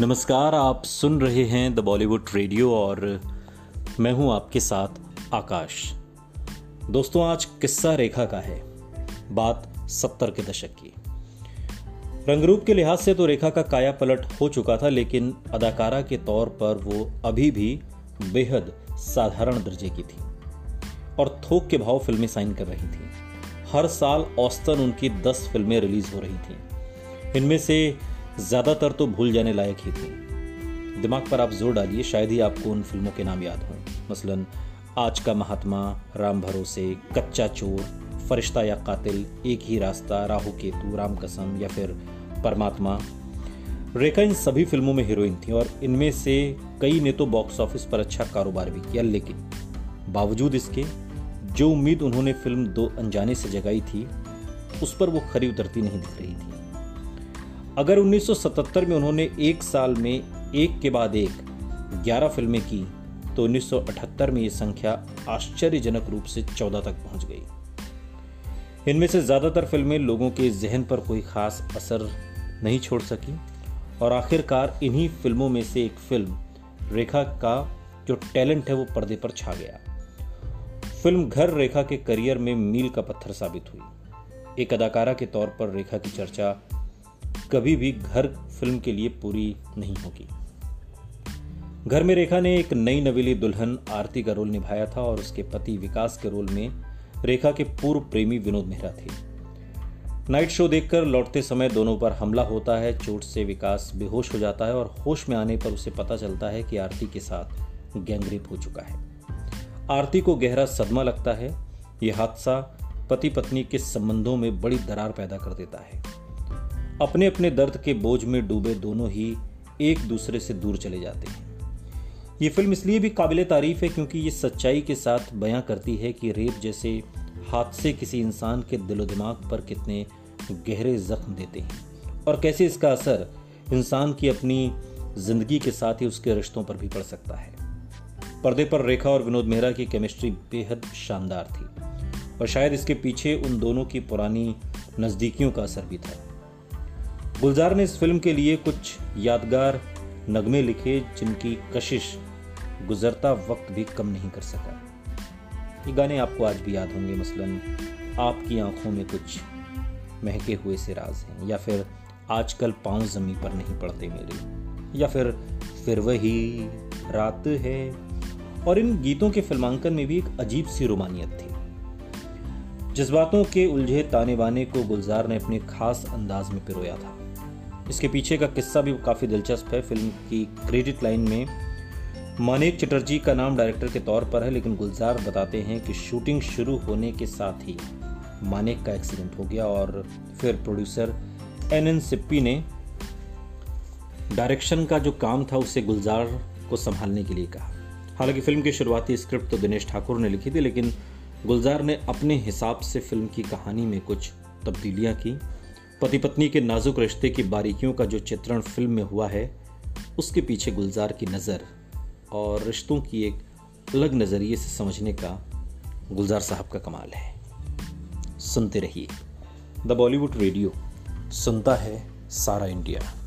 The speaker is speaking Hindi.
नमस्कार, आप सुन रहे हैं द बॉलीवुड रेडियो और मैं हूँ आपके साथ आकाश। दोस्तों, आज किस्सा रेखा का है, बात सत्तर के दशक की। रंगरूप के लिहाज से तो रेखा का काया पलट हो चुका था, लेकिन अदाकारा के तौर पर वो अभी भी बेहद साधारण दर्जे की थी और थोक के भाव फ़िल्में साइन कर रही थी। हर साल औसतन उनकी दस फ़िल्में रिलीज़ हो रही थी। इनमें से ज़्यादातर तो भूल जाने लायक ही थे। दिमाग पर आप ज़ोर डालिए, शायद ही आपको उन फ़िल्मों के नाम याद हों। मसलन, आज का महात्मा, राम भरोसे, कच्चा चोर, फरिश्ता या कातिल, एक ही रास्ता, राहु केतु, राम कसम, या फिर परमात्मा। रेखा इन सभी फ़िल्मों में हीरोइन थी और इनमें से कई ने तो बॉक्स ऑफ़िस पर अच्छा कारोबार भी किया, लेकिन बावजूद इसके, जो उम्मीद उन्होंने फ़िल्म दो अनजाने से जगाई थी, उस पर वो खरी उतरती नहीं दिख रही थी। अगर 1977 में उन्होंने एक साल में एक के बाद एक 11 फ़िल्में की तो 1978 में ये संख्या आश्चर्यजनक रूप से 14 तक पहुँच गई। इनमें से ज़्यादातर फ़िल्में लोगों के जहन पर कोई खास असर नहीं छोड़ सकी, और आखिरकार इन्हीं फ़िल्मों में से एक फ़िल्म, रेखा का जो टैलेंट है वो पर्दे पर छा गया। फ़िल्म घर रेखा के करियर में मील का पत्थर साबित हुई। एक अदाकारा के तौर पर रेखा की चर्चा कभी भी घर फ़िल्म के लिए पूरी नहीं होगी। घर में रेखा ने एक नई नवीली दुल्हन आरती का रोल निभाया था और उसके पति विकास के रोल में रेखा के पूर्व प्रेमी विनोद मेहरा थे। नाइट शो देखकर लौटते समय दोनों पर हमला होता है, चोट से विकास बेहोश हो जाता है और होश में आने पर उसे पता चलता है कि आरती के साथ गैंगरेप हो चुका है। आरती को गहरा सदमा लगता है। यह हादसा पति पत्नी के संबंधों में बड़ी दरार पैदा कर देता है। अपने अपने दर्द के बोझ में डूबे दोनों ही एक दूसरे से दूर चले जाते हैं। ये फ़िल्म इसलिए भी काबिल तारीफ़ है क्योंकि ये सच्चाई के साथ बयां करती है कि रेप जैसे हादसे किसी इंसान के दिलो दिमाग पर कितने गहरे जख्म देते हैं और कैसे इसका असर इंसान की अपनी ज़िंदगी के साथ ही उसके रिश्तों पर भी पड़ सकता है। पर्दे पर रेखा और विनोद मेहरा की केमिस्ट्री बेहद शानदार थी और शायद इसके पीछे उन दोनों की पुरानी नज़दीकियों का असर भी था। गुलजार ने इस फ़िल्म के लिए कुछ यादगार नगमे लिखे जिनकी कशिश गुजरता वक्त भी कम नहीं कर सका। ये गाने आपको आज भी याद होंगे, मसलन आपकी आँखों में कुछ महके हुए से राज हैं, या फिर आजकल पाँव जमी पर नहीं पड़ते मेरे, या फिर फिर वही रात है। और इन गीतों के फिल्मांकन में भी एक अजीब सी रोमानियत थी। जज्बातों के उलझे ताने बाने को गुलजार ने अपने खास अंदाज में पिरोया था। इसके पीछे का किस्सा भी काफ़ी दिलचस्प है। फ़िल्म की क्रेडिट लाइन में मानेक चटर्जी का नाम डायरेक्टर के तौर पर है, लेकिन गुलजार बताते हैं कि शूटिंग शुरू होने के साथ ही मानेक का एक्सीडेंट हो गया और फिर प्रोड्यूसर एन एन सिप्पी ने डायरेक्शन का जो काम था उसे गुलजार को संभालने के लिए कहा। हालाँकि फ़िल्म की शुरुआती स्क्रिप्ट तो दिनेश ठाकुर ने लिखी थी, लेकिन गुलजार ने अपने हिसाब से फ़िल्म की कहानी में कुछ तब्दीलियाँ की। पति पत्नी के नाजुक रिश्ते की बारीकियों का जो चित्रण फ़िल्म में हुआ है, उसके पीछे गुलजार की नज़र और रिश्तों की एक अलग नज़रिए से समझने का गुलजार साहब का कमाल है। सुनते रहिए। द बॉलीवुड रेडियो, सुनता है सारा इंडिया।